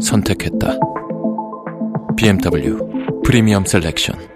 선택했다. BMW Premium Selection.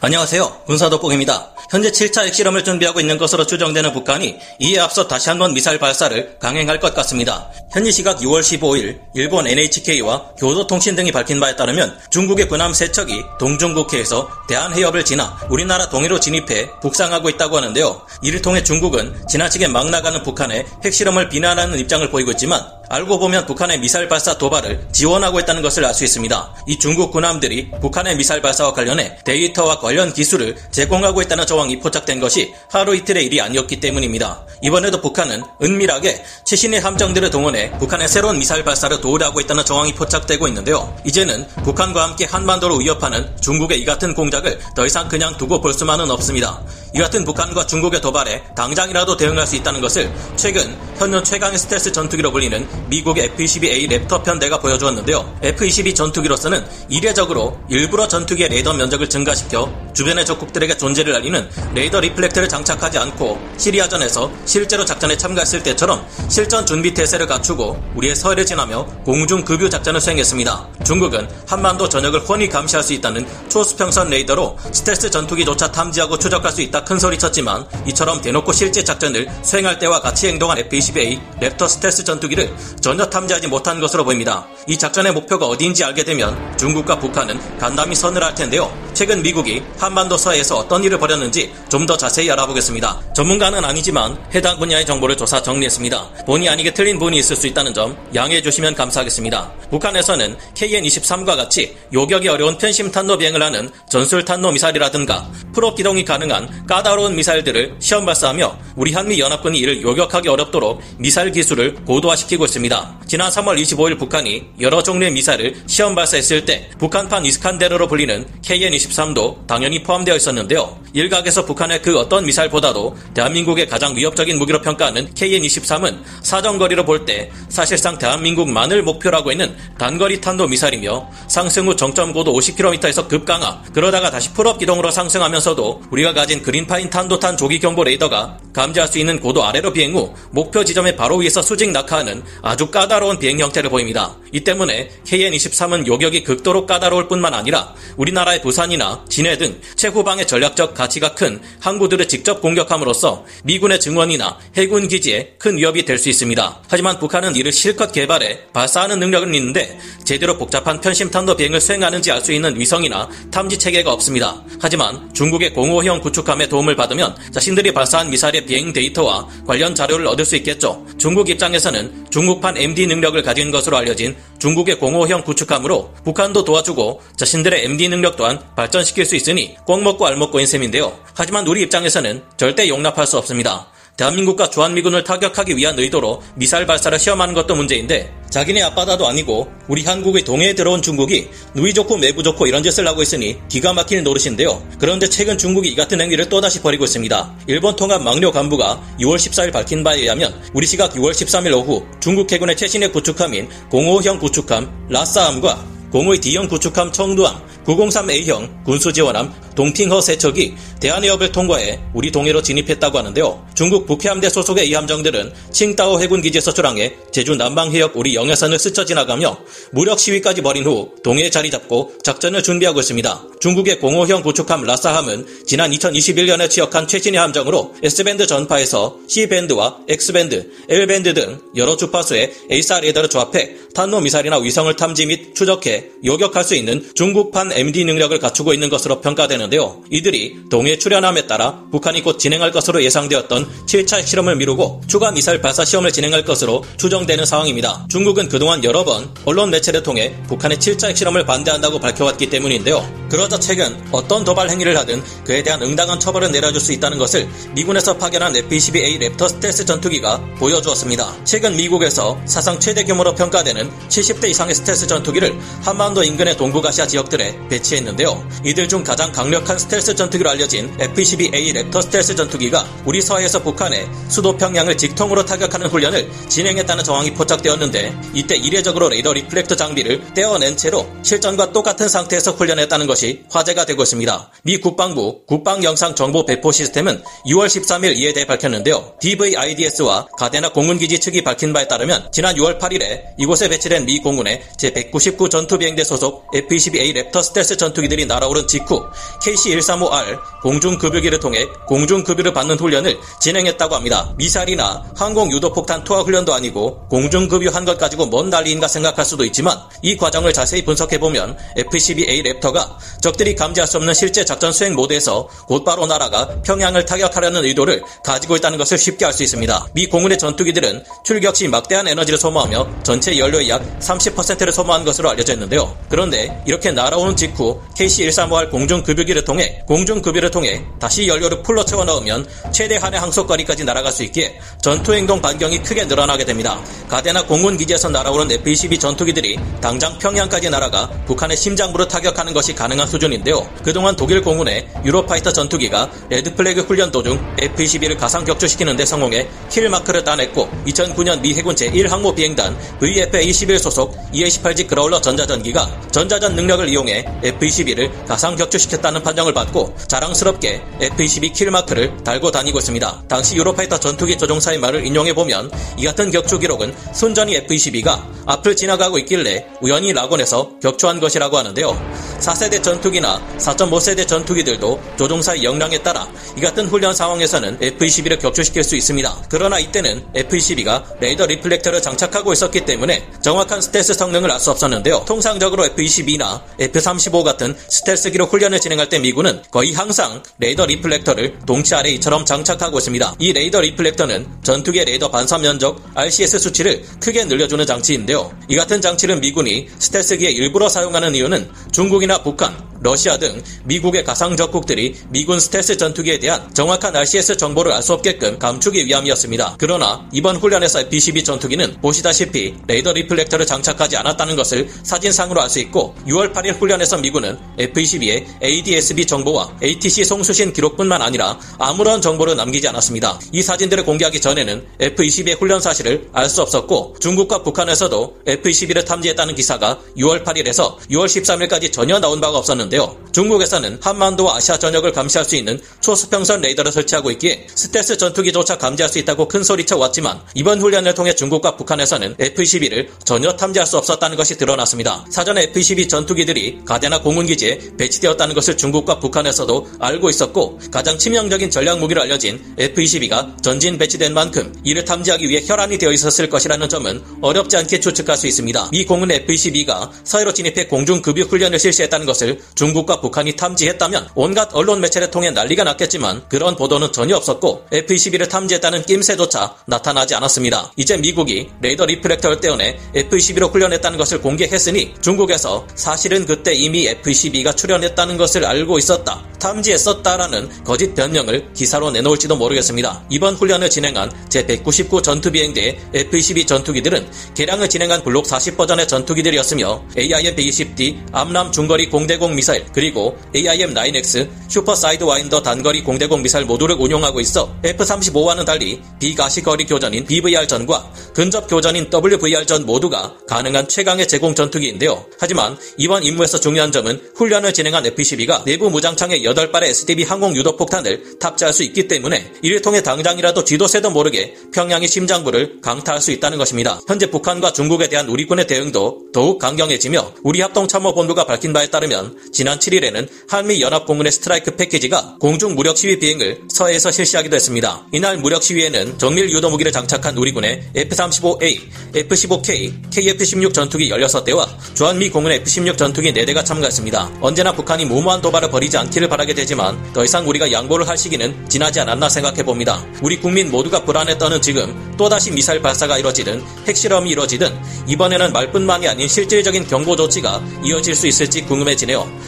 안녕하세요. 군사독국입니다. 현재 7차 핵실험을 준비하고 있는 것으로 추정되는 북한이 이에 앞서 다시 한번 미사일 발사를 강행할 것 같습니다. 현지 시각 6월 15일 일본 NHK와 교도통신 등이 밝힌 바에 따르면 중국의 군함 세 척이 동중국해에서 대한해협을 지나 우리나라 동해로 진입해 북상하고 있다고 하는데요. 이를 통해 중국은 지나치게 막 나가는 북한의 핵실험을 비난하는 입장을 보이고 있지만 알고 보면 북한의 미사일 발사 도발을 지원하고 있다는 것을 알 수 있습니다. 이 중국 군함들이 북한의 미사일 발사와 관련해 데이터와 관련 기술을 제공하고 있다는 정황이 포착된 것이 하루 이틀의 일이 아니었기 때문입니다. 이번에도 북한은 은밀하게 최신의 함정들을 동원해 북한의 새로운 미사일 발사를 도우려고 있다는 정황이 포착되고 있는데요. 이제는 북한과 함께 한반도를 위협하는 중국의 이 같은 공작을 더 이상 그냥 두고 볼 수만은 없습니다. 이 같은 북한과 중국의 도발에 당장이라도 대응할 수 있다는 것을 최근 현존 최강의 스텔스 전투기로 불리는 미국의 F-22A 랩터 편대가 보여주었는데요. F-22 전투기로서는 이례적으로 일부러 전투기의 레이더 면적을 증가시켜 주변의 적국들에게 존재를 알리는 레이더 reflector를 장착하지 않고 시리아전에서 실제로 작전에 참가했을 때처럼 실전 준비 태세를 갖추고 우리의 서해를 지나며 공중 급유 작전을 수행했습니다. 중국은 한반도 전역을 훤히 감시할 수 있다는 초수평선 레이더로 스텔스 전투기조차 탐지하고 추적할 수 있다 큰 소리 쳤지만 이처럼 대놓고 실제 작전을 수행할 때와 같이 행동한 F-22A 랩터 스텔스 전투기를 전혀 탐지하지 못한 것으로 보입니다. 이 작전의 목표가 어디인지 알게 되면 중국과 북한은 간담이 서늘할 텐데요. 최근 미국이 한반도 서해에서 어떤 일을 벌였는지 좀 더 자세히 알아보겠습니다. 전문가는 아니지만 해당 분야의 정보를 조사 정리했습니다. 본의 아니게 틀린 부분이 있을 수 있다는 점 양해해 주시면 감사하겠습니다. 북한에서는 KN-23과 같이 요격이 어려운 편심 탄도 비행을 하는 전술 탄도 미사일이라든가 프로 기동이 가능한 까다로운 미사일들을 시험 발사하며 우리 한미 연합군이 이를 요격하기 어렵도록 미사일 기술을 고도화시키고 있습니다. 지난 3월 25일 북한이 여러 종류의 미사일을 시험 발사했을 때 북한판 이스칸데르로 불리는 KN-23 도 당연히 포함되어 있었는데요. 일각에서 북한의 그 어떤 미사일보다도 대한민국의 가장 위협적인 무기로 평가하는 KN-23은 사정거리로 볼 때 사실상 대한민국만을 목표로 하고 있는 단거리 탄도 미사일이며 상승 후 정점 고도 50km에서 급강하 그러다가 다시 pull-up 기동으로 상승하면서도 우리가 가진 그린파인 탄도탄 조기 경보 레이더가 감지할 수 있는 고도 아래로 비행 후 목표 지점의 바로 위에서 수직 낙하하는 아주 까다로운 비행 형태를 보입니다. 이 때문에 KN-23은 요격이 극도로 까다로울 뿐만 아니라 우리나라의 부산 이나 진해 등 최후방의 전략적 가치가 큰 항구들을 직접 공격함으로써 미군의 증원이나 해군 기지에 큰 위협이 될 수 있습니다. 하지만 북한은 이를 실컷 개발해 발사하는 능력은 있는데 제대로 복잡한 편심탄도 비행을 수행하는지 알 수 있는 위성이나 탐지 체계가 없습니다. 하지만 중국의 공호형 구축함의 도움을 받으면 자신들이 발사한 미사일의 비행 데이터와 관련 자료를 얻을 수 있겠죠. 중국 입장에서는 중국판 MD 능력을 가진 것으로 알려진 중국의 공호형 구축함으로 북한도 도와주고 자신들의 MD 능력 또한 발전시킬 수 있으니 꼭 먹고 알 먹고인 셈인데요. 하지만 우리 입장에서는 절대 용납할 수 없습니다. 대한민국과 주한미군을 타격하기 위한 의도로 미사일 발사를 시험하는 것도 문제인데 자기네 앞바다도 아니고 우리 한국의 동해에 들어온 중국이 누이 좋고 매부 좋고 이런 짓을 하고 있으니 기가 막히는 노릇인데요. 그런데 최근 중국이 이 같은 행위를 또다시 벌이고 있습니다. 일본 통합 막료 간부가 6월 14일 밝힌 바에 의하면 우리 시각 6월 13일 오후 중국 해군의 최신의 구축함인 05형 구축함 라싸함과 공의 D형 구축함 청두함 903A형 군수지원함 동팅허 세척이 대한해협을 통과해 우리 동해로 진입했다고 하는데요. 중국 북해함대 소속의 이 함정들은 칭따오 해군기지에서 출항해 제주 남방해역 우리 영해선을 스쳐 지나가며 무력 시위까지 벌인 후 동해에 자리 잡고 작전을 준비하고 있습니다. 중국의 공호형 구축함 라사함은 지난 2021년에 취역한 최신의 함정으로 S밴드 전파에서 C밴드와 X밴드, L밴드 등 여러 주파수의 ASR 레이더를 조합해 탄노 미사일이나 위성을 탐지 및 추적해 요격할 수 있는 중국판 MD 능력을 갖추고 있는 것으로 평가되는데요. 이들이 동해 출현함에 따라 북한이 곧 진행할 것으로 예상되었던 7차 핵실험을 미루고 추가 미사일 발사 시험을 진행할 것으로 추정되는 상황입니다. 중국은 그동안 여러 번 언론 매체를 통해 북한의 7차 핵실험을 반대한다고 밝혀왔기 때문인데요. 그러자 최근 어떤 도발 행위를 하든 그에 대한 응당한 처벌을 내려줄 수 있다는 것을 미군에서 파견한 F-22A 랩터 스텔스 전투기가 보여주었습니다. 최근 미국에서 사상 최대 규모로 평가되는 70대 이상의 스텔스 전투기를 한반도 인근의 동북아시아 지역들에 배치했는데요. 이들 중 가장 강력한 스텔스 전투기로 알려진 F-22A 랩터 스텔스 전투기가 우리 서해에서 북한의 수도 평양을 직통으로 타격하는 훈련을 진행했다는 정황이 포착되었는데 이때 이례적으로 레이더 reflector 장비를 떼어낸 채로 실전과 똑같은 상태에서 훈련했다는 것이 화제가 되고 있습니다. 미 국방부 국방영상 정보 배포 시스템은 6월 13일 이에 대해 밝혔는데요. DVIDS와 가데나 공군기지 측이 밝힌 바에 따르면 지난 6월 8일에 이곳에 배치된 미 공군의 제199 전투비행대 소속 F-22A 랩터 스텔스 전투기들이 날아오른 직후 KC-135R 공중급유기를 통해 공중급유를 받는 훈련을 진행했다고 합니다. 미사일이나 항공유도폭탄 투하 훈련도 아니고 공중급유 한 것 가지고 뭔 난리인가 생각할 수도 있지만 이 과정을 자세히 분석해보면 F-22A 랩터가 적들이 감지할 수 없는 실제 작전 수행 모드에서 곧바로 날아가 평양을 타격하려는 의도를 가지고 있다는 것을 쉽게 알 수 있습니다. 미 공군의 전투기들은 출격 시 막대한 에너지를 소모하며 전체 연료의 약 30%를 소모한 것으로 알려져 있는데요. 그런데 이렇게 날아오는 직후 KC-135R 공중급유기를 통해 공중급유를 통해 다시 연료를 풀로 채워 넣으면 최대한의 항속거리까지 날아갈 수 있기에 전투행동 반경이 크게 늘어나게 됩니다. 가데나 공군기지에서 날아오는 F-22 전투기들이 당장 평양까지 날아가 북한의 심장부를 타격하는 것이 가능한 수준인데요. 그동안 독일 공군의 유로파이터 전투기가 레드플래그 훈련 도중 F-22를 가상 격추시키는 데 성공해 kill mark를 따냈고 2009년 미 해군 제1항모 비행단 VF-A11 소속 E-18G 그라울러 전자전기가 전자전 능력을 이용해 F-22를 가상 격추시켰다는 판정을 받고 자랑스럽게 F-22 kill mark를 달고 다니고 있습니다. 당시 유로파이터 전투기 조종사의 말을 인용해보면 이 같은 격추 기록은 순전히 F-22가 앞을 지나가고 있길래 우연히 lock-on해서 격추한 것이라고 하는데요. 4세대 전투기나 4.5세대 전투기들도 조종사의 역량에 따라 이 같은 훈련 상황에서는 F-22를 격추시킬 수 있습니다. 그러나 이때는 F-22가 레이더 reflector를 장착하고 있었기 때문에 정확한 스텔스 성능을 알 수 없었는데요. 통상적으로 F-22나 F-35 같은 스텔스기로 훈련을 진행할 때 미군은 거의 항상 레이더 reflector를 동체 아래 이처럼 장착하고 있습니다. 이 레이더 reflector는 전투기의 레이더 반사 면적 RCS 수치를 크게 늘려주는 장치인데요. 이 같은 장치를 미군이 스텔스기에 일부러 사용하는 이유는 중국이 나 북한, 러시아 등 미국의 가상 적국들이 미군 스텔스 전투기에 대한 정확한 RCS 정보를 알 수 없게끔 감추기 위함이었습니다. 그러나 이번 훈련에서 F-22 전투기는 보시다시피 레이더 reflector를 장착하지 않았다는 것을 사진상으로 알 수 있고 6월 8일 훈련에서 미군은 F-22의 ADS-B 정보와 ATC 송수신 기록뿐만 아니라 아무런 정보를 남기지 않았습니다. 이 사진들을 공개하기 전에는 F-22의 훈련 사실을 알 수 없었고 중국과 북한에서도 F-22를 탐지했다는 기사가 6월 8일에서 6월 13일까지 전혀 나온 바가 없었는데요. 중국에서는 한반도와 아시아 전역을 감시할 수 있는 초수평선 레이더를 설치하고 있기에 스텔스 전투기조차 감지할 수 있다고 큰 소리쳐 왔지만 이번 훈련을 통해 중국과 북한에서는 F-22를 전혀 탐지할 수 없었다는 것이 드러났습니다. 사전에 F-22 전투기들이 가데나 공군기지에 배치되었다는 것을 중국과 북한에서도 알고 있었고 가장 치명적인 전략 무기로 알려진 F-22가 전진 배치된 만큼 이를 탐지하기 위해 혈안이 되어 있었을 것이라는 점은 어렵지 않게 추측할 수 있습니다. 미 공군 F-22가 서해로 진입해 공중 급유 훈련을 실시했다는 것을 중국과 북한이 탐지했다면 온갖 언론 매체를 통해 난리가 났겠지만 그런 보도는 전혀 없었고 F-22를 탐지했다는 낌새조차 나타나지 않았습니다. 이제 미국이 레이더 reflector를 떼어내 F-22로 훈련했다는 것을 공개했으니 중국에서 사실은 그때 이미 F-22가 출현했다는 것을 알고 있었다. 탐지했었다라는 거짓 변명을 기사로 내놓을지도 모르겠습니다. 이번 훈련을 진행한 제199 전투비행대의 F-22 전투기들은 개량을 진행한 블록 40 버전의 전투기들이었으며 AIM-120D AMRAAM 중거리 공대공 미사일 그리고 AIM-9X Super Sidewinder 단거리 공대공 미사일 모두를 운용하고 있어 F-35와는 달리 비가시거리 교전인 BVR전과 근접 교전인 WVR전 모두가 가능한 최강의 제공 전투기인데요. 하지만 이번 임무에서 중요한 점은 훈련을 진행한 F-22가 내부 무장창에 8발의 SDB 항공 유도폭탄을 탑재할 수 있기 때문에 이를 통해 당장이라도 쥐도새도 모르게 평양의 심장부를 강타할 수 있다는 것입니다. 현재 북한과 중국에 대한 우리군의 대응도 더욱 강경해지며 우리 합동참모본부가 밝힌 바에 따르면 지난 7일에는 한미연합공군의 strike package가 공중 무력 시위 비행을 서해에서 실시하기도 했습니다. 이날 무력 시위에는 정밀 유도 무기를 장착한 우리군의 F-35A, F-15K, KF-16 전투기 16대와 주한미 공군의 F-16 전투기 4대가 참가했습니다. 언제나 북한이 무모한 도발을 벌이지 않기를 바라게 되지만 더 이상 우리가 양보를 할 시기는 지나지 않았나 생각해봅니다. 우리 국민 모두가 불안에 떠는 지금 또다시 미사일 발사가 이뤄지든 핵실험이 이뤄지든 이번에는 말뿐만이 아닌 실질적인 경고 조치가 이어질 수 있을지 궁금해지네요.